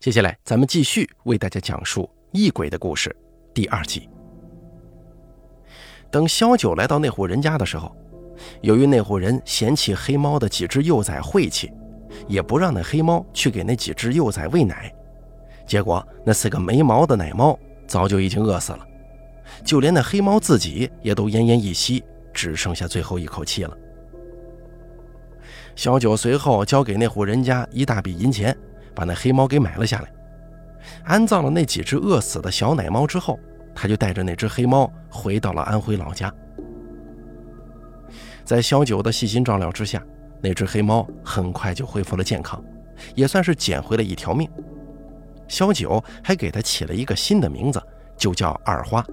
接下来，咱们继续为大家讲述异鬼的故事，第二集。等萧九来到那户人家的时候，由于那户人嫌弃黑猫的几只幼崽晦气，也不让那黑猫去给那几只幼崽喂奶，结果那四个没毛的奶猫早就已经饿死了，就连那黑猫自己也都奄奄一息，只剩下最后一口气了。小九随后交给那户人家一大笔银钱。把那黑猫给买了下来，安葬了那几只饿死的小奶猫之后，他就带着那只黑猫回到了安徽老家。在萧九的细心照料之下，那只黑猫很快就恢复了健康，也算是捡回了一条命。萧九还给它起了一个新的名字，就叫二花。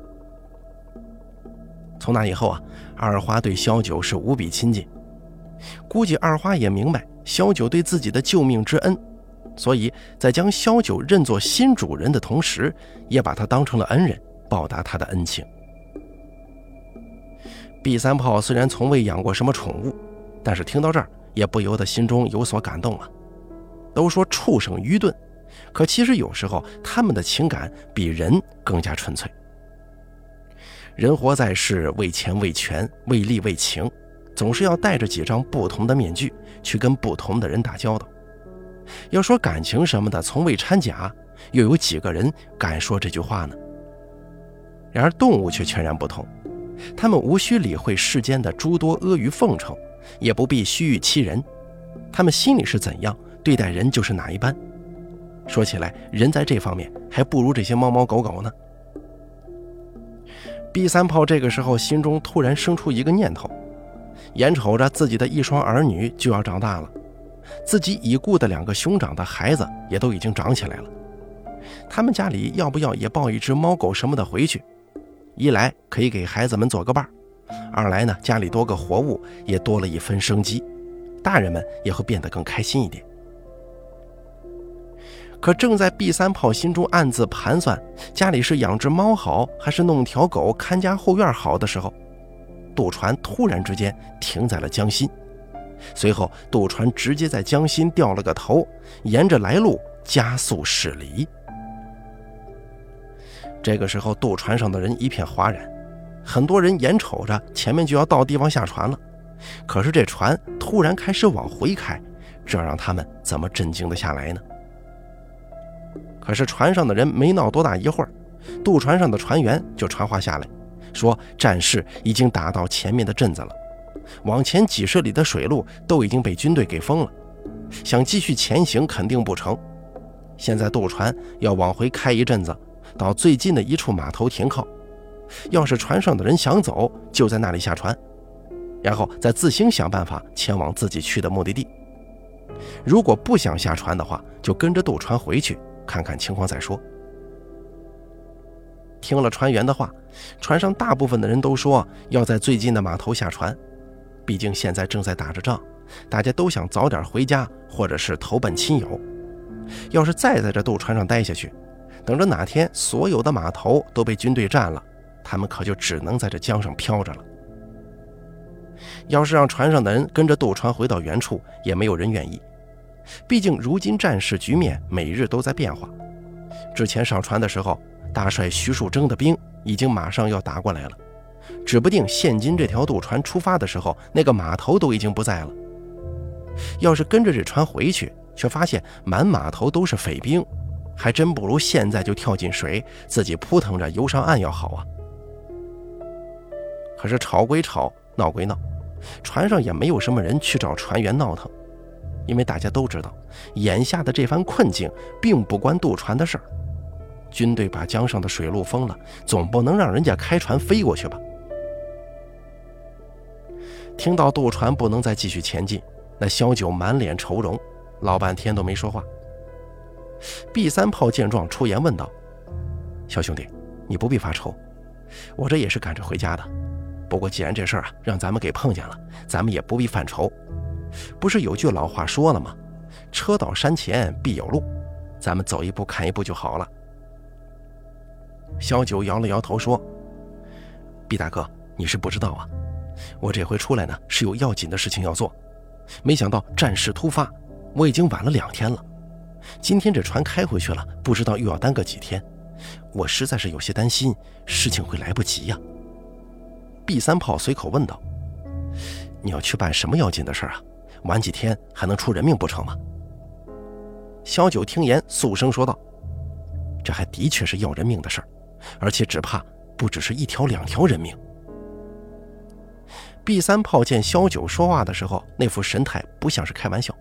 从那以后啊，二花对萧九是无比亲近，估计二花也明白萧九对自己的救命之恩。所以在将萧九认作新主人的同时，也把他当成了恩人，报答他的恩情。B 三炮虽然从未养过什么宠物，但是听到这儿也不由得心中有所感动了。都说畜生愚钝，可其实有时候他们的情感比人更加纯粹。人活在世，为钱为权为利为情，总是要戴着几张不同的面具去跟不同的人打交道。要说感情什么的从未掺假，又有几个人敢说这句话呢？然而动物却全然不同，它们无需理会世间的诸多阿谀奉承，也不必虚誉欺人，它们心里是怎样，对待人就是哪一般。说起来，人在这方面还不如这些猫猫狗狗呢。B 三炮这个时候心中突然生出一个念头，眼瞅着自己的一双儿女就要长大了。自己已故的两个兄长的孩子也都已经长起来了，他们家里要不要也抱一只猫狗什么的回去？一来可以给孩子们做个伴儿，二来呢家里多个活物也多了一分生机，大人们也会变得更开心一点。可正在毕三炮心中暗自盘算家里是养只猫好还是弄条狗看家后院好的时候，渡船突然之间停在了江心。随后，渡船直接在江心掉了个头，沿着来路加速驶离。这个时候，渡船上的人一片哗然，很多人眼瞅着前面就要到地方下船了，可是这船突然开始往回开，这让他们怎么镇静得下来呢？可是船上的人没闹多大一会儿，渡船上的船员就传话下来，说战事已经打到前面的镇子了。往前几十里的水路都已经被军队给封了，想继续前行肯定不成。现在渡船要往回开一阵子，到最近的一处码头停靠。要是船上的人想走，就在那里下船，然后再自行想办法前往自己去的目的地。如果不想下船的话，就跟着渡船回去，看看情况再说。听了船员的话，船上大部分的人都说要在最近的码头下船。毕竟现在正在打着仗，大家都想早点回家，或者是投奔亲友。要是再在这渡船上待下去，等着哪天所有的码头都被军队占了，他们可就只能在这江上漂着了。要是让船上的人跟着渡船回到原处，也没有人愿意。毕竟如今战事局面每日都在变化。之前上船的时候，大帅徐树铮的兵已经马上要打过来了。指不定现今这条渡船出发的时候，那个码头都已经不在了。要是跟着这船回去，却发现满码头都是匪兵，还真不如现在就跳进水，自己扑腾着游上岸要好啊。可是吵归吵，闹归闹，船上也没有什么人去找船员闹腾，因为大家都知道，眼下的这番困境并不关渡船的事儿。军队把江上的水路封了，总不能让人家开船飞过去吧？听到渡船不能再继续前进，那萧九满脸愁容，老半天都没说话。毕三炮见状出言问道：“小兄弟，你不必发愁，我这也是赶着回家的。不过既然这事儿啊让咱们给碰见了，咱们也不必犯愁。不是有句老话说了吗？车到山前必有路，咱们走一步看一步就好了。”萧九摇了摇头说：“毕大哥，你是不知道啊。”我这回出来呢，是有要紧的事情要做，没想到战事突发，我已经晚了两天了。今天这船开回去了，不知道又要耽搁几天，我实在是有些担心，事情会来不及呀。”B 三炮随口问道：“你要去办什么要紧的事儿啊？晚几天还能出人命不成吗？”萧九听言，肃声说道：“这还的确是要人命的事儿，而且只怕不只是一条两条人命。” B 三炮见萧九说话的时候那副神态不像是开玩笑，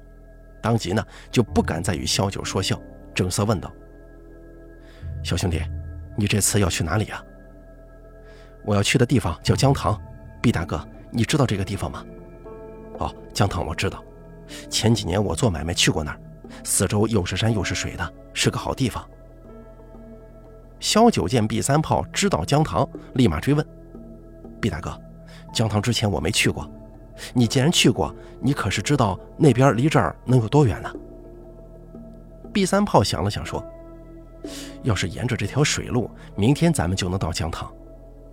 当即呢就不敢再与萧九说笑，正色问道：“小兄弟，你这次要去哪里啊？”“我要去的地方叫江塘。”“B 大哥，你知道这个地方吗？”“哦，江塘我知道，前几年我做买卖去过那儿。”四周又是山又是水的，是个好地方。萧九见毕三炮知道江塘，立马追问：“毕大哥，江塘之前我没去过，你既然去过，你可是知道那边离这儿能有多远呢？”毕三炮想了想说：“要是沿着这条水路，明天咱们就能到江塘。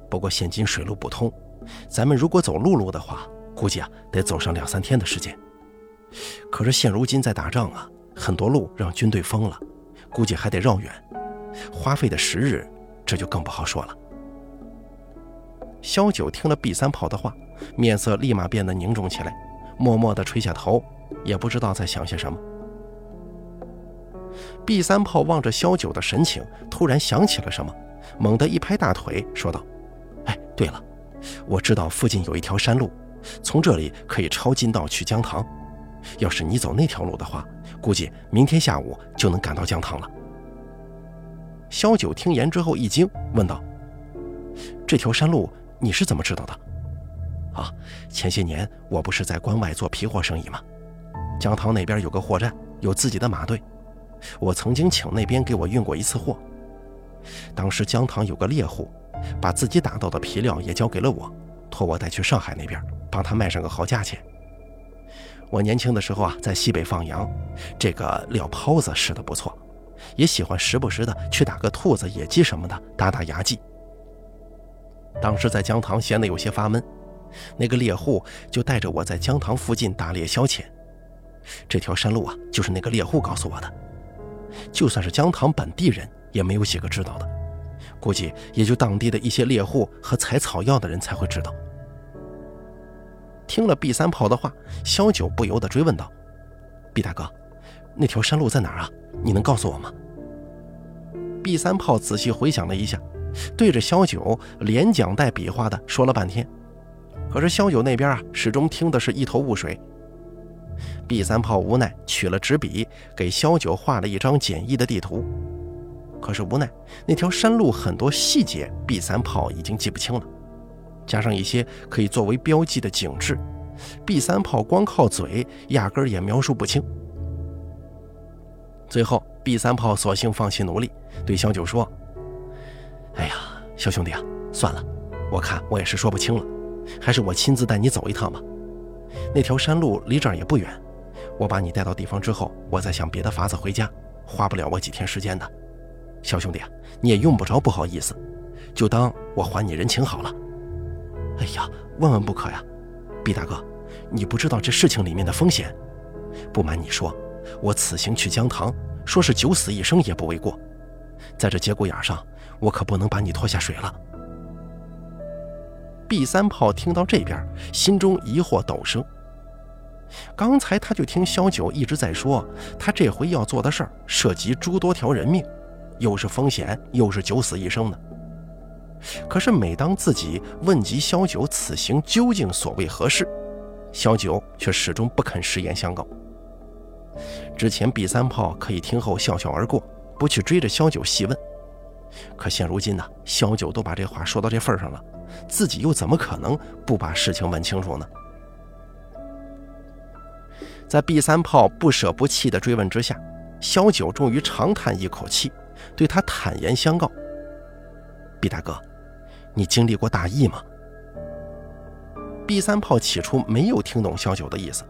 不过现今水路不通，咱们如果走陆路的话，估计啊得走上两三天的时间。可是现如今在打仗啊。”很多路让军队封了，估计还得绕远，花费的时日这就更不好说了。萧九听了毕三炮的话，面色立马变得凝重起来，默默地垂下头，也不知道在想些什么。毕三炮望着萧九的神情，突然想起了什么，猛地一拍大腿，说道：“哎，对了，我知道附近有一条山路，从这里可以抄近道去江塘。要是你走那条路的话。”估计明天下午就能赶到江塘了。萧九听言之后一惊，问道：“这条山路你是怎么知道的？”“啊，前些年我不是在关外做皮货生意吗？江塘那边有个货站，有自己的马队，我曾经请那边给我运过一次货。当时江塘有个猎户，把自己打到的皮料也交给了我，托我带去上海那边，帮他卖上个好价钱。”我年轻的时候啊，在西北放羊，这个料泡子使得不错，也喜欢时不时的去打个兔子、野鸡什么的，打打牙祭。当时在江塘闲得有些发闷，那个猎户就带着我在江塘附近打猎消遣。这条山路啊，就是那个猎户告诉我的。就算是江塘本地人，也没有几个知道的，估计也就当地的一些猎户和采草药的人才会知道。听了毕三炮的话，萧九不由得追问道：“毕大哥，那条山路在哪儿啊？你能告诉我吗？”毕三炮仔细回想了一下，对着萧九连讲带比划的说了半天，可是萧九那边啊，始终听的是一头雾水。B 三炮无奈取了纸笔，给萧九画了一张简易的地图，可是无奈那条山路很多细节，，B 三炮已经记不清了。加上一些可以作为标记的景致，B 三炮光靠嘴压根儿也描述不清。最后，B 三炮索性放弃努力，对萧九说：“哎呀，小兄弟啊，算了，我看我也是说不清了，还是我亲自带你走一趟吧。那条山路离这儿也不远，我把你带到地方之后，我再想别的法子回家，花不了我几天时间的。小兄弟啊，你也用不着不好意思，就当我还你人情好了。”哎呀，万万不可呀！毕大哥，你不知道这事情里面的风险。不瞒你说，我此行去江塘，说是九死一生也不为过。在这节骨眼上，我可不能把你拖下水了。毕三炮听到这边，心中疑惑陡生。刚才他就听萧九一直在说，他这回要做的事儿涉及诸多条人命，又是风险，又是九死一生的。可是，每当自己问及萧九此行究竟所为何事，萧九却始终不肯实言相告。之前毕三炮可以听后笑笑而过，不去追着萧九细问。可现如今呢，萧九都把这话说到这份上了，自己又怎么可能不把事情问清楚呢？在毕三炮不舍不弃的追问之下，萧九终于长叹一口气，对他坦言相告：“毕大哥。”你经历过大疫吗？B 三炮起初没有听懂萧九的意思，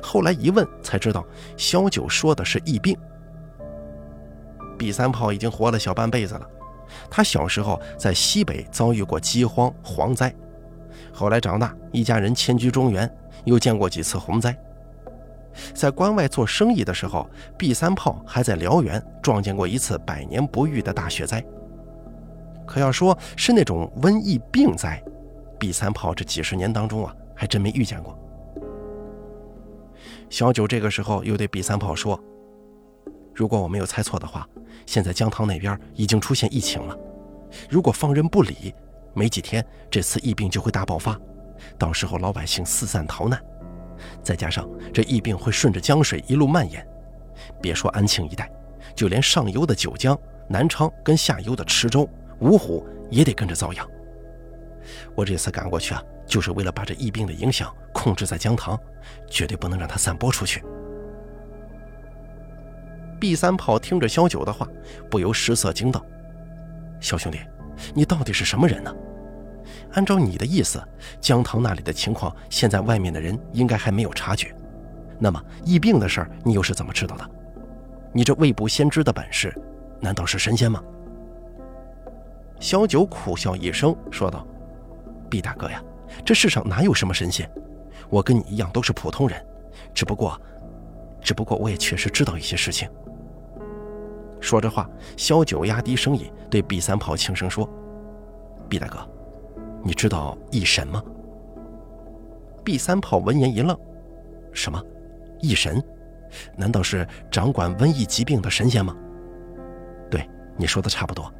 后来一问才知道，萧九说的是疫病。B 三炮已经活了小半辈子了，他小时候在西北遭遇过饥荒、蝗灾，后来长大，一家人迁居中原，又见过几次洪灾。在关外做生意的时候，毕三炮还在辽源撞见过一次百年不遇的大雪灾。可要说是那种瘟疫病灾，毕三炮这几十年当中啊，还真没遇见过。小九这个时候又对毕三炮说：“如果我没有猜错的话，现在江塘那边已经出现疫情了。如果放任不理，没几天这次疫病就会大爆发，到时候老百姓四散逃难。”再加上这疫病会顺着江水一路蔓延，别说安庆一带，就连上游的九江、南昌跟下游的池州、芜湖也得跟着遭殃。我这次赶过去啊，就是为了把这疫病的影响控制在江塘，绝对不能让它散播出去。毕三炮听着萧九的话，不由失色惊道：“小兄弟，你到底是什么人呢？”按照你的意思，江塘那里的情况，现在外面的人应该还没有察觉。那么疫病的事儿，你又是怎么知道的？你这未卜先知的本事，难道是神仙吗？萧九苦笑一声，说道：“毕大哥呀，这世上哪有什么神仙？我跟你一样都是普通人，只不过，只不过我也确实知道一些事情。”说着话，萧九压低声音对毕三炮轻声说：“毕大哥。”你知道异神吗？毕三炮闻言一愣：“什么？异神？难道是掌管瘟疫疾病的神仙吗？”“对，你说的差不多。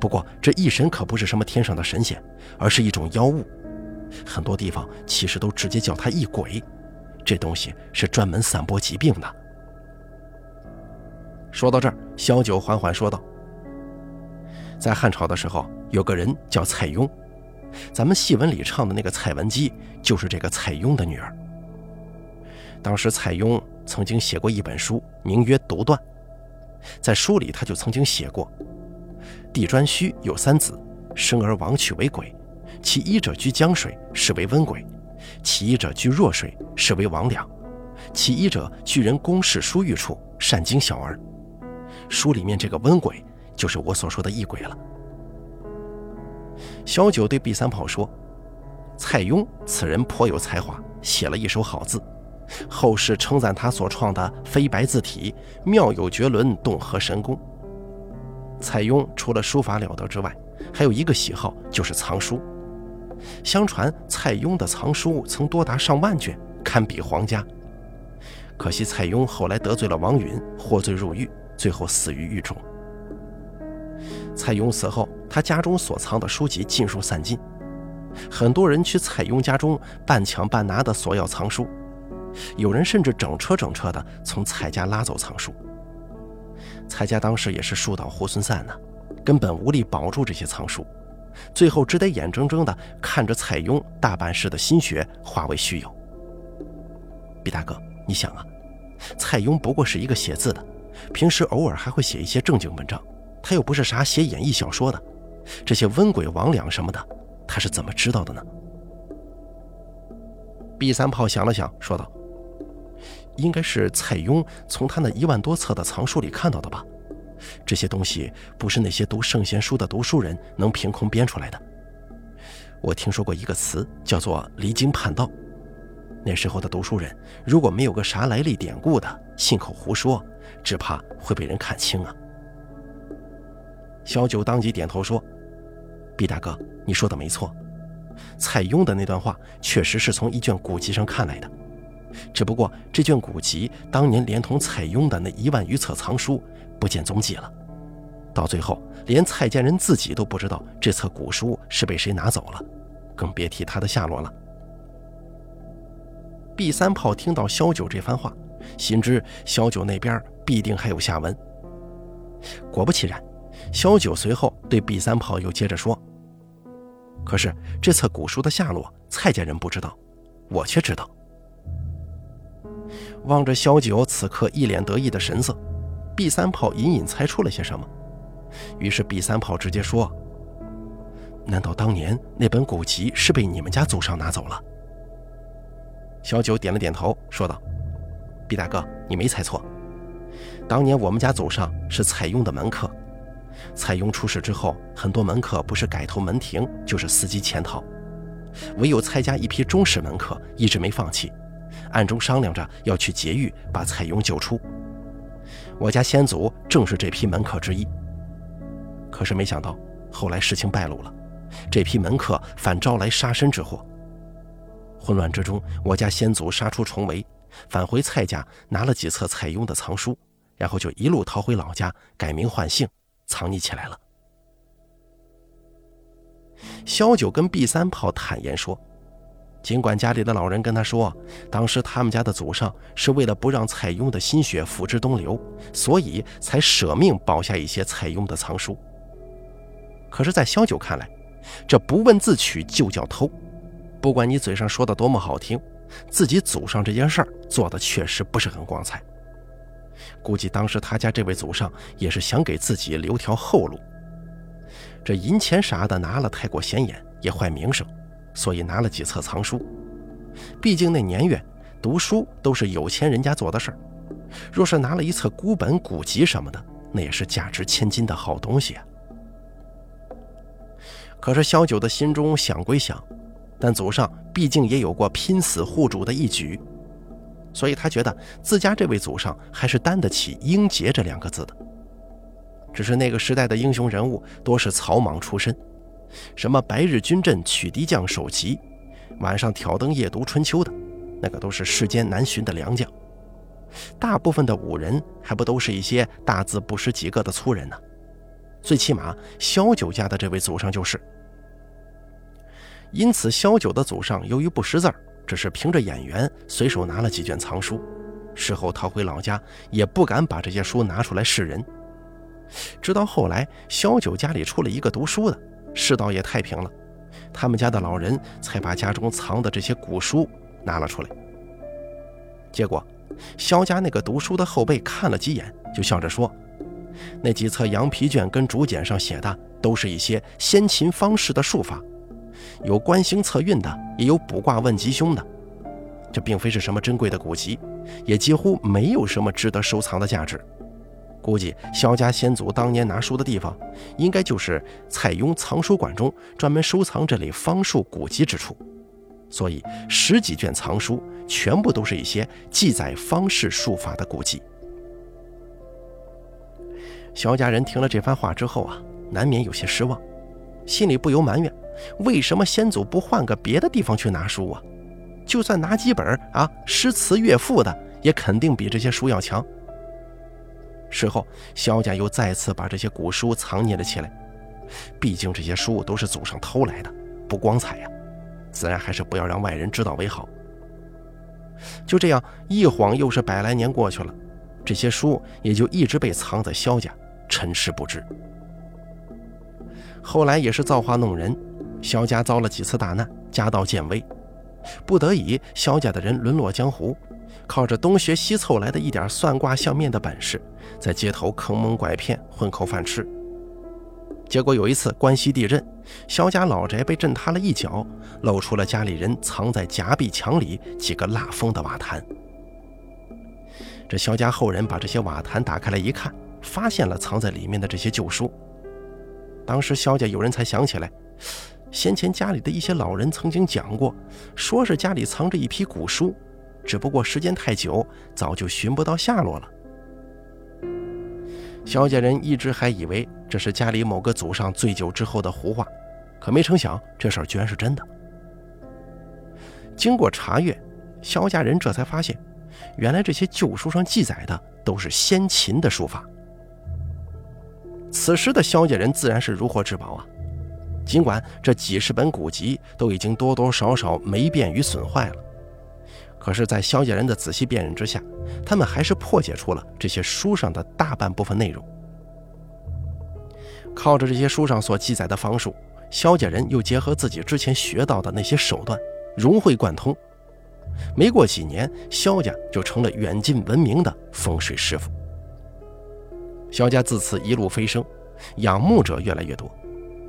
不过这异神可不是什么天上的神仙，而是一种妖物。很多地方其实都直接叫它异鬼。这东西是专门散播疾病的。”说到这儿，萧九缓缓说道：“在汉朝的时候，有个人叫蔡邕。”咱们戏文里唱的那个蔡文姬，就是这个蔡邕的女儿。当时蔡邕曾经写过一本书，名曰《独断》。在书里，他就曾经写过：帝颛顼有三子，生而亡取为鬼，其一者居江水，是为温鬼；其一者居弱水，是为王魉；其一者居人宫室书寓处，善惊小儿。书里面这个温鬼，就是我所说的异鬼了。小九对毕三炮说：“蔡邕此人颇有才华，写了一手好字，后世称赞他所创的飞白字体妙有绝伦，动合神功。蔡邕除了书法了得之外，还有一个喜好就是藏书。相传蔡邕的藏书曾多达上万卷，堪比皇家。可惜蔡邕后来得罪了王允，获罪入狱，最后死于狱中。”蔡邕死后，他家中所藏的书籍尽数散尽，很多人去蔡邕家中半抢半拿的索要藏书，有人甚至整车整车的从蔡家拉走藏书。蔡家当时也是树倒猢狲散呢，根本无力保住这些藏书，最后只得眼睁睁的看着蔡邕大半世的心血化为虚有。毕大哥，你想啊，蔡邕不过是一个写字的，平时偶尔还会写一些正经文章。他又不是啥写演义小说的，这些瘟鬼魍魉什么的，他是怎么知道的呢？毕三炮想了想，说道：“应该是蔡邕从他那一万多册的藏书里看到的吧。这些东西不是那些读圣贤书的读书人能凭空编出来的。我听说过一个词，叫做离经叛道。那时候的读书人，如果没有个啥来历典故的，信口胡说，只怕会被人看清啊。”小九当即点头说：“毕大哥，你说的没错，蔡邕的那段话确实是从一卷古籍上看来的。只不过这卷古籍当年连同蔡邕的那一万余册藏书不见踪迹了，到最后连蔡家人自己都不知道这册古书是被谁拿走了，更别提他的下落了。”毕三炮听到萧九这番话，心知萧九那边必定还有下文。果不其然。萧九随后对毕三炮又接着说：“可是这册古书的下落，蔡家人不知道，我却知道。”望着萧九此刻一脸得意的神色，毕三炮隐隐猜出了些什么，于是毕三炮直接说：“难道当年那本古籍是被你们家祖上拿走了？”萧九点了点头，说道：“毕大哥，你没猜错，当年我们家祖上是蔡邕的门客。”蔡邕出事之后，很多门客不是改投门庭，就是伺机潜逃，唯有蔡家一批忠实门客一直没放弃，暗中商量着要去劫狱，把蔡邕救出。我家先祖正是这批门客之一。可是没想到，后来事情败露了，这批门客反招来杀身之祸。混乱之中，我家先祖杀出重围，返回蔡家拿了几册蔡邕的藏书，然后就一路逃回老家，改名换姓，藏匿起来了。萧九跟毕三炮坦言说。尽管家里的老人跟他说，当时他们家的祖上是为了不让蔡邕的心血付之东流，所以才舍命保下一些蔡邕的藏书。可是，在萧九看来，这不问自取就叫偷。不管你嘴上说的多么好听，自己祖上这件事儿做的确实不是很光彩。估计当时他家这位祖上也是想给自己留条后路。这银钱啥的拿了太过显眼，也坏名声。所以拿了几册藏书，毕竟那年月读书都是有钱人家做的事儿。若是拿了一册孤本古籍什么的，那也是价值千金的好东西啊。可是萧九的心中想归想，但祖上毕竟也有过拼死护主的一举，所以他觉得自家这位祖上还是担得起“英杰”这两个字的。只是那个时代的英雄人物多是草莽出身。什么白日军阵取敌将首级，晚上挑灯夜读春秋的，那个都是世间难寻的良将。大部分的武人还不都是一些大字不识几个的粗人呢？最起码萧九家的这位祖上就是。因此，萧九的祖上由于不识字儿，只是凭着眼缘随手拿了几卷藏书，事后逃回老家也不敢把这些书拿出来示人。直到后来，萧九家里出了一个读书的。世道也太平了，他们家的老人才把家中藏的这些古书拿了出来。结果，萧家那个读书的后辈看了几眼，就笑着说：“那几册羊皮卷跟竹简上写的，都是一些先秦方士的术法，有观星测运的，也有卜卦问吉凶的。这并非是什么珍贵的古籍，也几乎没有什么值得收藏的价值。”估计萧家先祖当年拿书的地方，应该就是蔡邕藏书馆中专门收藏这类方术古籍之处。所以十几卷藏书全部都是一些记载方式术法的古籍。萧家人听了这番话之后啊，难免有些失望，心里不由埋怨：为什么先祖不换个别的地方去拿书啊？就算拿几本啊诗词乐赋的，也肯定比这些书要强。事后，萧家又再次把这些古书藏匿了起来。毕竟这些书都是祖上偷来的，不光彩呀，自然还是不要让外人知道为好。就这样，一晃又是百来年过去了，这些书也就一直被藏在萧家，尘世不知。后来也是造化弄人，萧家遭了几次大难，家道渐危，不得已，萧家的人沦落江湖。靠着东学西凑来的一点算卦相面的本事，在街头坑蒙拐骗混口饭吃。结果有一次关西地震，萧家老宅被震塌了一角，露出了家里人藏在夹壁墙里几个蜡封的瓦坛。这萧家后人把这些瓦坛打开来一看，发现了藏在里面的这些旧书。当时萧家有人才想起来，先前家里的一些老人曾经讲过，说是家里藏着一批古书。只不过时间太久，早就寻不到下落了。萧家人一直还以为这是家里某个祖上醉酒之后的胡话，可没成想这事儿居然是真的。经过查阅，萧家人这才发现，原来这些旧书上记载的都是先秦的书法。此时的萧家人自然是如获至宝啊！尽管这几十本古籍都已经多多少少霉变与损坏了。可是，在萧家人的仔细辨认之下，他们还是破解出了这些书上的大半部分内容。靠着这些书上所记载的方术，萧家人又结合自己之前学到的那些手段，融会贯通。没过几年，萧家就成了远近闻名的风水师傅。萧家自此一路飞升，仰慕者越来越多，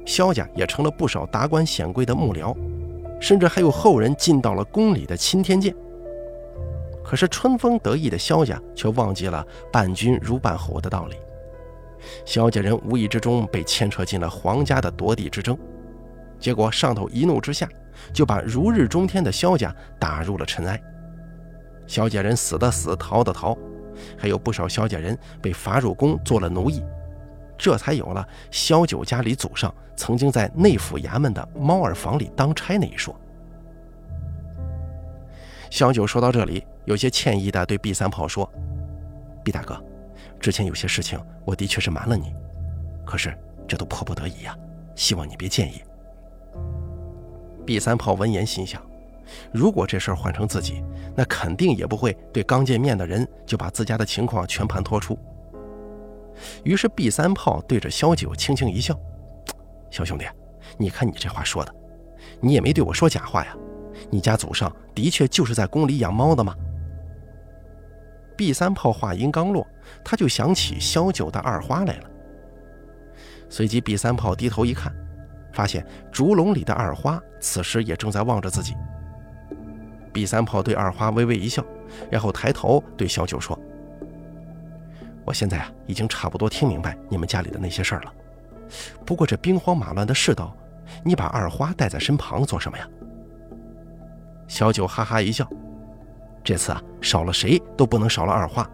萧家也成了不少达官显贵的幕僚，甚至还有后人进到了宫里的钦天监。可是春风得意的萧家却忘记了“伴君如伴虎”的道理，萧家人无意之中被牵扯进了皇家的夺地之争，结果上头一怒之下，就把如日中天的萧家打入了尘埃。萧家人死的死，逃的逃，还有不少萧家人被罚入宫做了奴役，这才有了萧九家里祖上曾经在内府衙门的猫儿房里当差那一说。萧九说到这里，有些歉意地对毕三炮说：“毕大哥，之前有些事情我的确是瞒了你，可是这都迫不得已呀，希望你别介意。”毕三炮闻言心想。如果这事儿换成自己，那肯定也不会对刚见面的人就把自家的情况全盘托出。于是毕三炮对着萧九轻轻一笑：“小兄弟，你看你这话说的，你也没对我说假话呀。你家祖上的确就是在宫里养猫的吗？”毕三炮话音刚落，他就想起萧九的二花来了。随即毕三炮低头一看，发现竹笼里的二花此时也正在望着自己。毕三炮对二花微微一笑，然后抬头对小九说：“我现在啊，已经差不多听明白你们家里的那些事儿了。不过这兵荒马乱的世道，你把二花带在身旁做什么呀？”小九哈哈一笑：“这次啊，少了谁都不能少了二花。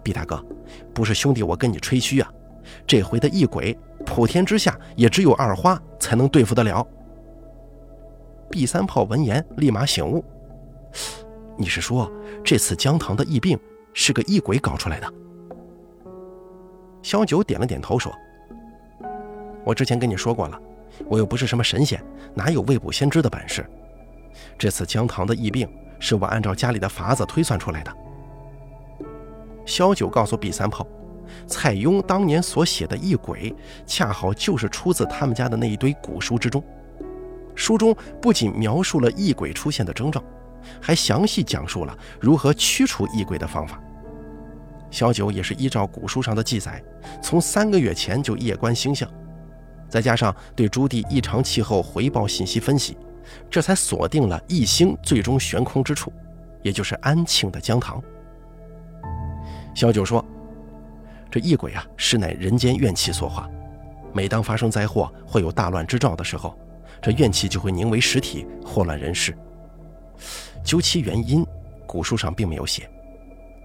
毕大哥，不是兄弟我跟你吹嘘啊，这回的异鬼，普天之下也只有二花才能对付得了。”毕三炮闻言立马醒悟。你是说，这次江棠的疫病是个异鬼搞出来的？萧九点了点头，说：“我之前跟你说过了，我又不是什么神仙，哪有未卜先知的本事？这次江棠的疫病是我按照家里的法子推算出来的。”萧九告诉毕三炮，蔡邕当年所写的异鬼，恰好就是出自他们家的那一堆古书之中。书中不仅描述了异鬼出现的征兆。还详细讲述了如何驱除异鬼的方法。小九也是依照古书上的记载，从三个月前就夜观星象，再加上对朱棣异常气候回报信息分析，这才锁定了异星最终悬空之处，也就是安庆的江塘。小九说：“这异鬼啊，实乃人间怨气所化。每当发生灾祸，会有大乱之兆的时候，这怨气就会凝为实体，祸乱人世。”究其原因，古书上并没有写，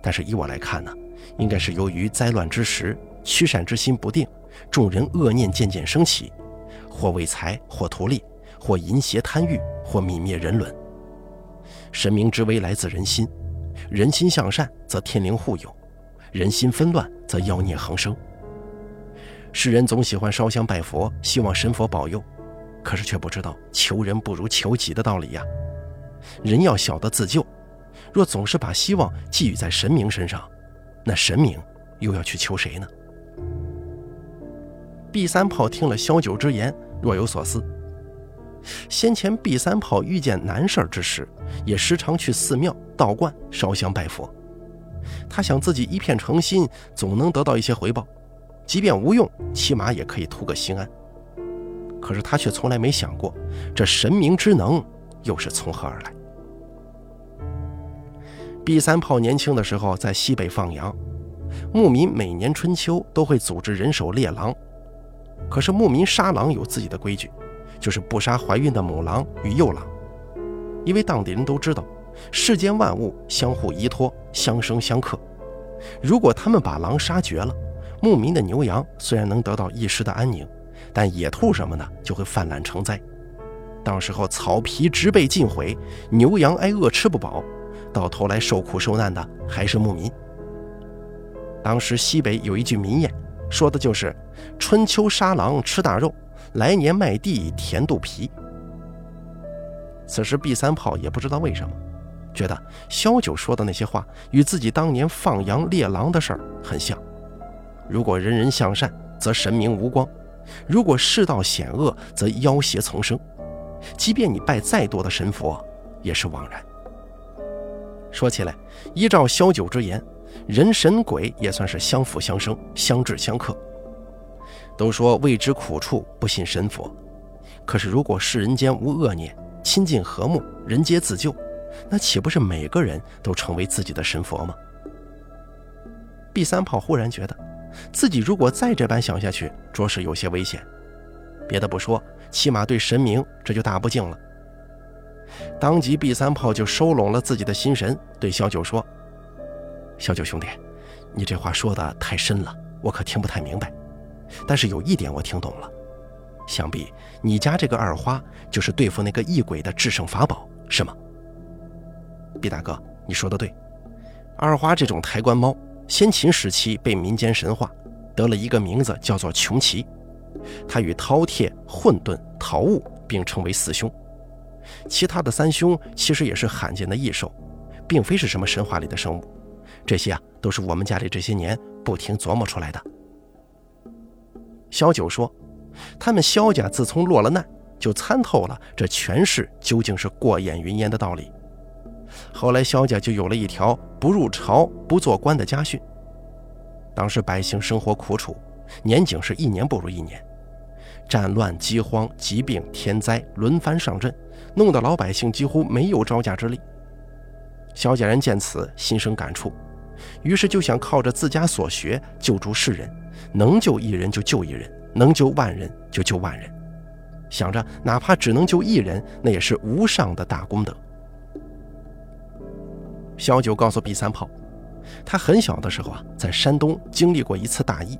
但是以我来看呢，应该是由于灾乱之时，驱善之心不定，众人恶念渐渐升起，或为财，或图利，或淫邪贪欲，或泯灭人伦。神明之威来自人心，人心向善则天灵护佑，人心纷乱则妖孽横生。世人总喜欢烧香拜佛，希望神佛保佑，可是却不知道求人不如求己的道理呀。人要晓得自救，若总是把希望寄予在神明身上，那神明又要去求谁呢？毕三炮听了萧九之言，若有所思。先前毕三炮遇见难事之时，也时常去寺庙、道观烧香拜佛。他想自己一片诚心，总能得到一些回报，即便无用，起码也可以图个心安。可是他却从来没想过，这神明之能又是从何而来？？B 三炮年轻的时候在西北放羊，牧民每年春秋都会组织人手猎狼。可是牧民杀狼有自己的规矩，就是不杀怀孕的母狼与幼狼，因为当地人都知道，世间万物相互依托，相生相克。如果他们把狼杀绝了，牧民的牛羊虽然能得到一时的安宁，但野兔什么的就会泛滥成灾，到时候草皮植被尽毁，牛羊挨饿吃不饱。到头来受苦受难的还是牧民。当时西北有一句民谚，说的就是“春秋杀狼吃大肉，来年卖地填肚皮”。此时毕三炮也不知道为什么，觉得萧九说的那些话与自己当年放羊猎狼的事儿很像。如果人人向善，则神明无光；如果世道险恶，则妖邪丛生。即便你拜再多的神佛，也是枉然。说起来，依照萧九之言，人神鬼也算是相辅相生、相制相克。都说未知苦处不信神佛，可是如果世人间无恶念，亲近和睦，人皆自救，那岂不是每个人都成为自己的神佛吗？毕三炮忽然觉得，自己如果再这般想下去，着实有些危险。别的不说，起码对神明这就大不敬了。当即毕三炮就收拢了自己的心神，对小九说：“小九兄弟，你这话说的太深了，我可听不太明白。但是有一点我听懂了，想必你家这个二花就是对付那个异鬼的制胜法宝，是吗？”毕大哥，你说的对，二花这种抬棺猫，先秦时期被民间神化，得了一个名字叫做穷奇，他与饕餮、混沌、桃物并称为四凶。其他的三凶其实也是罕见的异兽，并非是什么神话里的生物。这些啊，都是我们家里这些年不停琢磨出来的。萧九说：“他们萧家自从落了难，就参透了这权势究竟是过眼云烟的道理。后来萧家就有了一条不入朝、不做官的家训。当时百姓生活苦楚，年景是一年不如一年，战乱、饥荒、疾病、天灾轮番上阵。”弄得老百姓几乎没有招架之力。萧家人见此，心生感触，于是就想靠着自家所学救助世人，能救一人就救一人，能救万人就救万人。想着哪怕只能救一人，那也是无上的大功德。萧九告诉毕三炮，他很小的时候啊，在山东经历过一次大疫，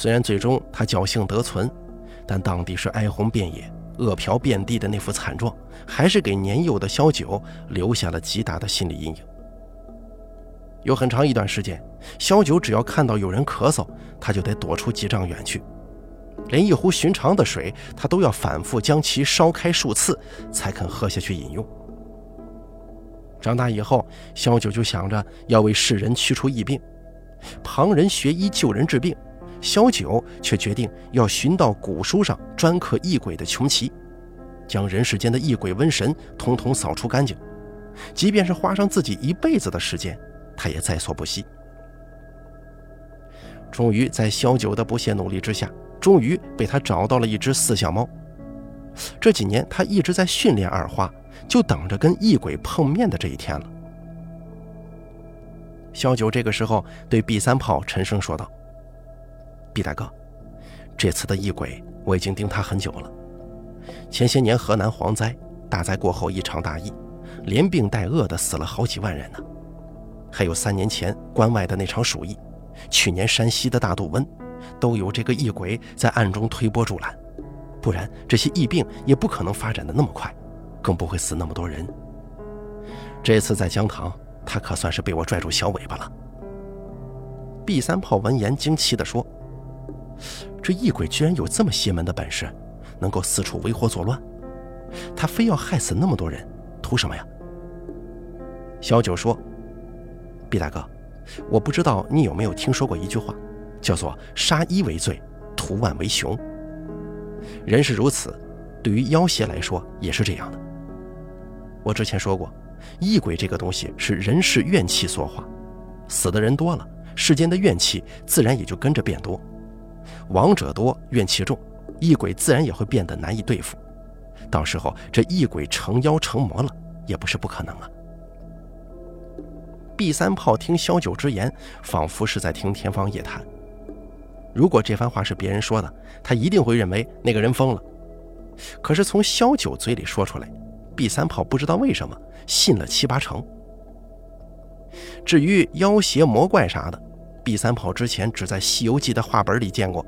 虽然最终他侥幸得存，但当地是哀鸿遍野。饿殍遍地的那副惨状，还是给年幼的萧九留下了极大的心理阴影。有很长一段时间，萧九只要看到有人咳嗽，他就得躲出几丈远去，连一壶寻常的水，他都要反复将其烧开数次，才肯喝下去饮用。长大以后，萧九就想着要为世人驱除疫病，旁人学医救人治病。萧九却决定要寻到古书上专克异鬼的穷奇，将人世间的异鬼瘟神统统扫除干净，即便是花上自己一辈子的时间，他也在所不惜。终于在萧九的不懈努力之下，终于被他找到了一只四象猫。这几年他一直在训练二花，就等着跟异鬼碰面的这一天了。萧九这个时候对毕三炮沉声说道。毕大哥，这次的异鬼我已经盯他很久了。前些年河南蝗灾，大灾过后一场大疫，连病带恶的死了好几万人呢。还有三年前关外的那场鼠疫，去年山西的大肚瘟，都有这个异鬼在暗中推波助澜，不然这些疫病也不可能发展的那么快，更不会死那么多人。这次在江塘，他可算是被我拽住小尾巴了。毕三炮闻言惊奇地说。这异鬼居然有这么邪门的本事，能够四处为祸作乱。他非要害死那么多人，图什么呀？小九说：“毕大哥，我不知道你有没有听说过一句话，叫做‘杀一为罪，屠万为雄’。人是如此，对于妖邪来说也是这样的。我之前说过，异鬼这个东西是人世怨气所化，死的人多了，世间的怨气自然也就跟着变多。”亡者多，怨气重，异鬼自然也会变得难以对付。到时候这异鬼成妖成魔了，也不是不可能啊。B 三炮听萧九之言，仿佛是在听天方夜谭。如果这番话是别人说的，他一定会认为那个人疯了。可是从萧九嘴里说出来，，B 三炮不知道为什么信了七八成。至于妖邪魔怪啥的，，B 三炮之前只在《西游记》的画本里见过，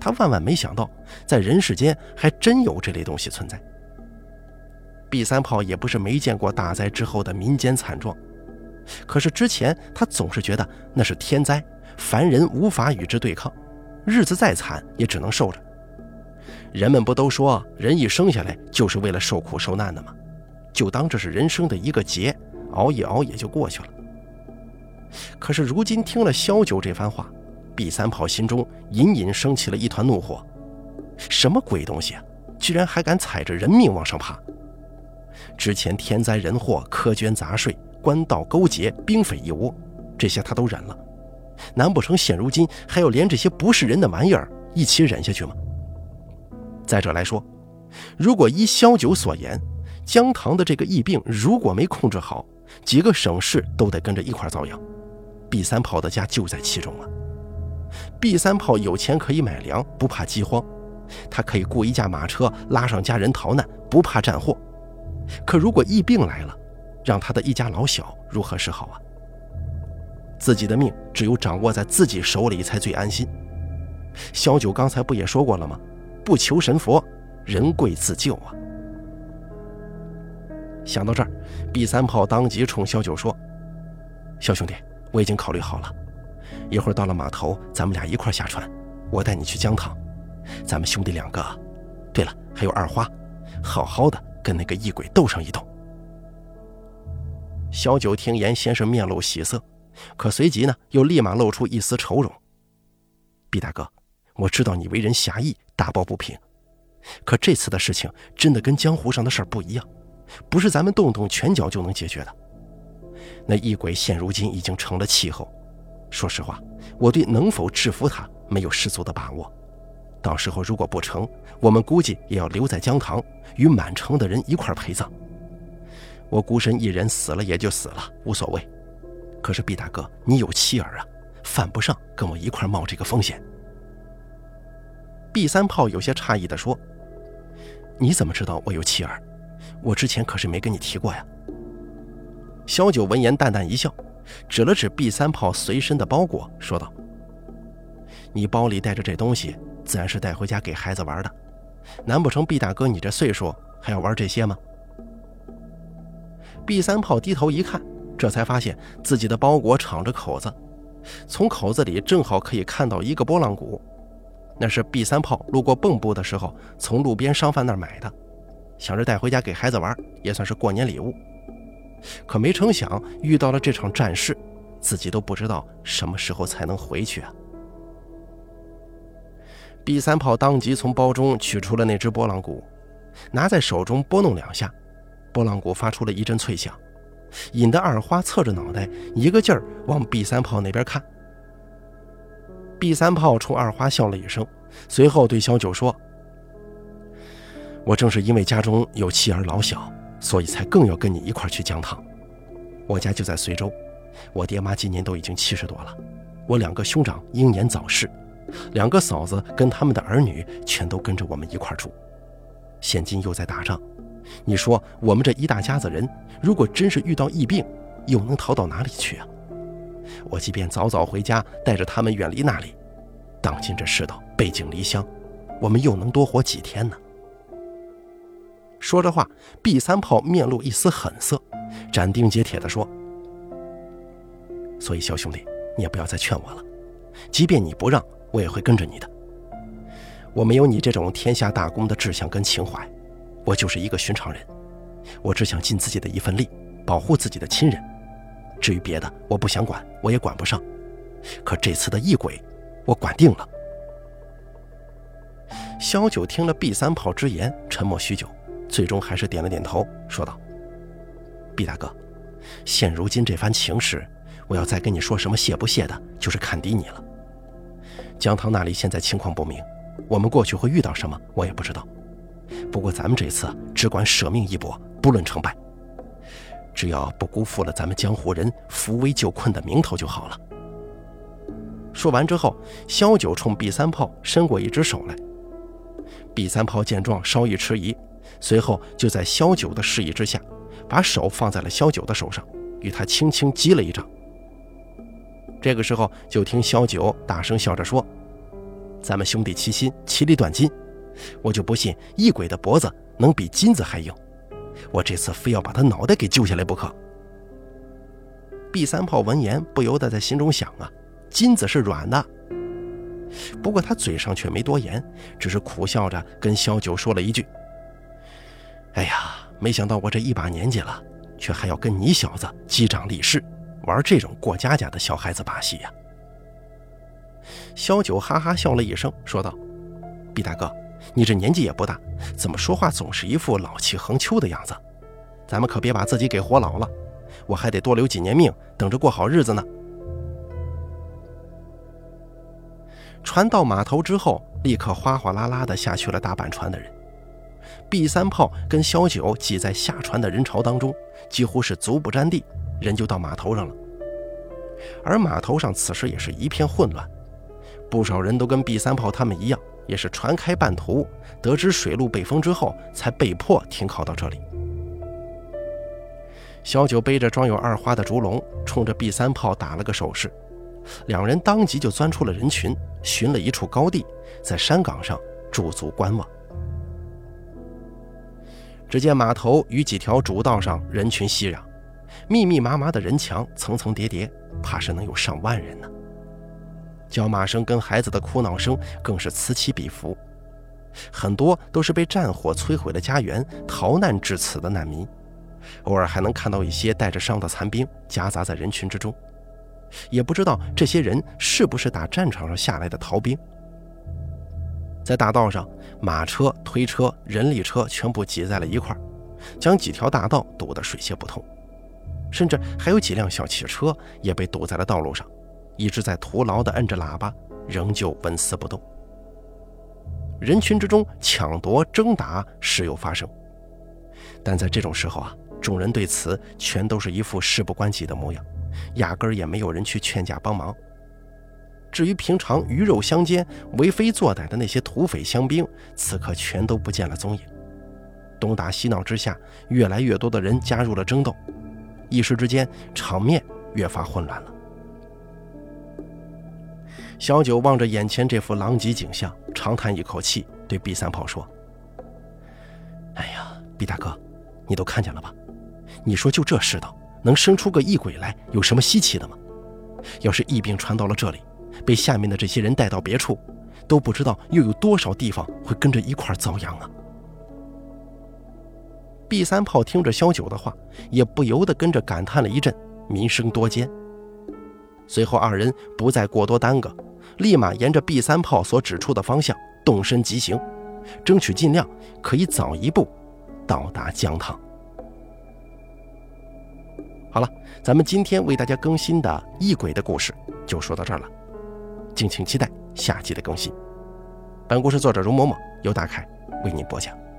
他万万没想到，在人世间还真有这类东西存在。毕三炮也不是没见过大灾之后的民间惨状，可是之前他总是觉得那是天灾，凡人无法与之对抗，日子再惨也只能受着。人们不都说人一生下来就是为了受苦受难的吗？就当这是人生的一个劫，熬一熬也就过去了。可是如今听了萧九这番话，毕三炮心中隐隐升起了一团怒火。什么鬼东西啊！居然还敢踩着人命往上爬！之前天灾人祸、苛捐杂税、官道勾结、兵匪一窝，这些他都忍了，难不成现如今还要连这些不是人的玩意儿一起忍下去吗？再者来说，如果依萧九所言，江塘的这个疫病如果没控制好，几个省市都得跟着一块遭殃。毕三炮的家就在其中啊！毕三炮有钱可以买粮，不怕饥荒；他可以雇一架马车拉上家人逃难，不怕战祸。可如果疫病来了，让他的一家老小如何是好啊？自己的命只有掌握在自己手里才最安心。小九刚才不也说过了吗？不求神佛，人贵自救啊！想到这儿，B 三炮当即冲小九说：“小兄弟，我已经考虑好了，一会儿到了码头，咱们俩一块下船，我带你去江塘，咱们兄弟两个。对了，还有二花，好好的跟那个异鬼斗上一斗。”小九听言，先是面露喜色，可随即呢，又立马露出一丝愁容。毕大哥，我知道你为人侠义，大抱不平，可这次的事情真的跟江湖上的事儿不一样，不是咱们动动拳脚就能解决的。那异鬼现如今已经成了气候，说实话，我对能否制服他没有十足的把握。到时候如果不成，我们估计也要留在江塘，与满城的人一块陪葬。我孤身一人死了也就死了，无所谓。可是毕大哥，你有妻儿啊，犯不上跟我一块冒这个风险。毕三炮有些诧异地说：“你怎么知道我有妻儿？我之前可是没跟你提过呀。”萧九闻言淡淡一笑，指了指毕三炮随身的包裹，说道：“你包里带着这东西，自然是带回家给孩子玩的。难不成毕大哥你这岁数还要玩这些吗？” B 三炮低头一看，这才发现自己的包裹敞着口子，从口子里正好可以看到一个拨浪鼓，那是 B 三炮路过蚌埠的时候从路边商贩那买的，想着带回家给孩子玩，也算是过年礼物。可没成想遇到了这场战事，自己都不知道什么时候才能回去啊！B 三炮当即从包中取出了那只拨浪鼓，拿在手中拨弄两下。拨浪鼓发出了一阵脆响，引得二花侧着脑袋，一个劲儿往 B 三炮那边看。B 三炮冲二花笑了一声，随后对小九说：“我正是因为家中有妻儿老小，所以才更要跟你一块去江塘。我家就在随州，我爹妈今年都已经七十多了，我两个兄长英年早逝，两个嫂子跟他们的儿女全都跟着我们一块住，现今又在打仗。”你说我们这一大家子人，如果真是遇到疫病，又能逃到哪里去啊？我即便早早回家，带着他们远离那里，当今这世道背井离乡，我们又能多活几天呢？说着话，B 三炮面露一丝狠色，斩钉截铁地说：“所以小兄弟，你也不要再劝我了。即便你不让，我也会跟着你的。我没有你这种天下大功的志向跟情怀。”我就是一个寻常人，我只想尽自己的一份力，保护自己的亲人。至于别的，我不想管，我也管不上。可这次的异鬼，我管定了。萧九听了 B 三炮之言，沉默许久，最终还是点了点头，说道：“毕大哥，现如今这番情势，我要再跟你说什么谢不谢的，就是看低你了。江涛那里现在情况不明，我们过去会遇到什么，我也不知道。”不过咱们这次只管舍命一搏，不论成败，只要不辜负了咱们江湖人扶危救困的名头就好了。说完之后，萧九冲毕三炮伸过一只手来。毕三炮见状稍一迟疑，随后就在萧九的示意之下，把手放在了萧九的手上，与他轻轻击了一掌。这个时候，就听萧九大声笑着说：“咱们兄弟齐心，其利断金。”我就不信异鬼的脖子能比金子还硬，我这次非要把他脑袋给揪下来不可。毕三炮闻言不由得在心中想啊，金子是软的。不过他嘴上却没多言，只是苦笑着跟萧九说了一句：“哎呀，没想到我这一把年纪了，却还要跟你小子击掌立誓，玩这种过家家的小孩子把戏呀。”萧九哈哈笑了一声，说道：“毕大哥。”你这年纪也不大，怎么说话总是一副老气横秋的样子？咱们可别把自己给活老了，我还得多留几年命，等着过好日子呢。船到码头之后，立刻哗哗啦啦的下去了大半船的人。B 三炮跟萧九挤在下船的人潮当中，几乎是足不沾地，人就到码头上了。而码头上此时也是一片混乱，不少人都跟 B 三炮他们一样。也是船开半途，得知水路被封之后，才被迫停靠到这里。萧九背着装有二花的竹笼，冲着 B 三炮打了个手势，两人当即就钻出了人群，寻了一处高地，在山岗上驻足观望。只见码头与几条主道上人群熙攘，密密麻麻的人墙层层叠叠，怕是能有上万人呢。叫骂声跟孩子的哭闹声更是此起彼伏，很多都是被战火摧毁了家园、逃难至此的难民。偶尔还能看到一些带着伤的残兵夹杂在人群之中，也不知道这些人是不是打战场上下来的逃兵。在大道上，马车、推车、人力车全部挤在了一块儿，将几条大道堵得水泄不通，甚至还有几辆小汽车也被堵在了道路上，一直在徒劳地摁着喇叭，仍旧纹丝不动。人群之中抢夺、争打时有发生，但在这种时候啊。众人对此全都是一副事不关己的模样，压根儿也没有人去劝架帮忙。至于平常鱼肉相间、为非作歹的那些土匪乡兵，此刻全都不见了踪影。东打西闹之下，越来越多的人加入了争斗，一时之间场面越发混乱了。小九望着眼前这幅狼藉景象，长叹一口气，对 B 三炮说：“哎呀，B 大哥，你都看见了吧？”你说就这世道，能生出个异鬼来，有什么稀奇的吗？要是疫病传到了这里，被下面的这些人带到别处，都不知道又有多少地方会跟着一块遭殃啊！B 三炮听着萧九的话，也不由得跟着感叹了一阵：民生多艰。随后二人不再过多耽搁，立马沿着 B 三炮所指出的方向动身急行，争取尽量可以早一步到达江塘。好了，咱们今天为大家更新的异鬼的故事就说到这儿了，敬请期待下集的更新。本故事作者容嬷嬷由大凯为您播讲。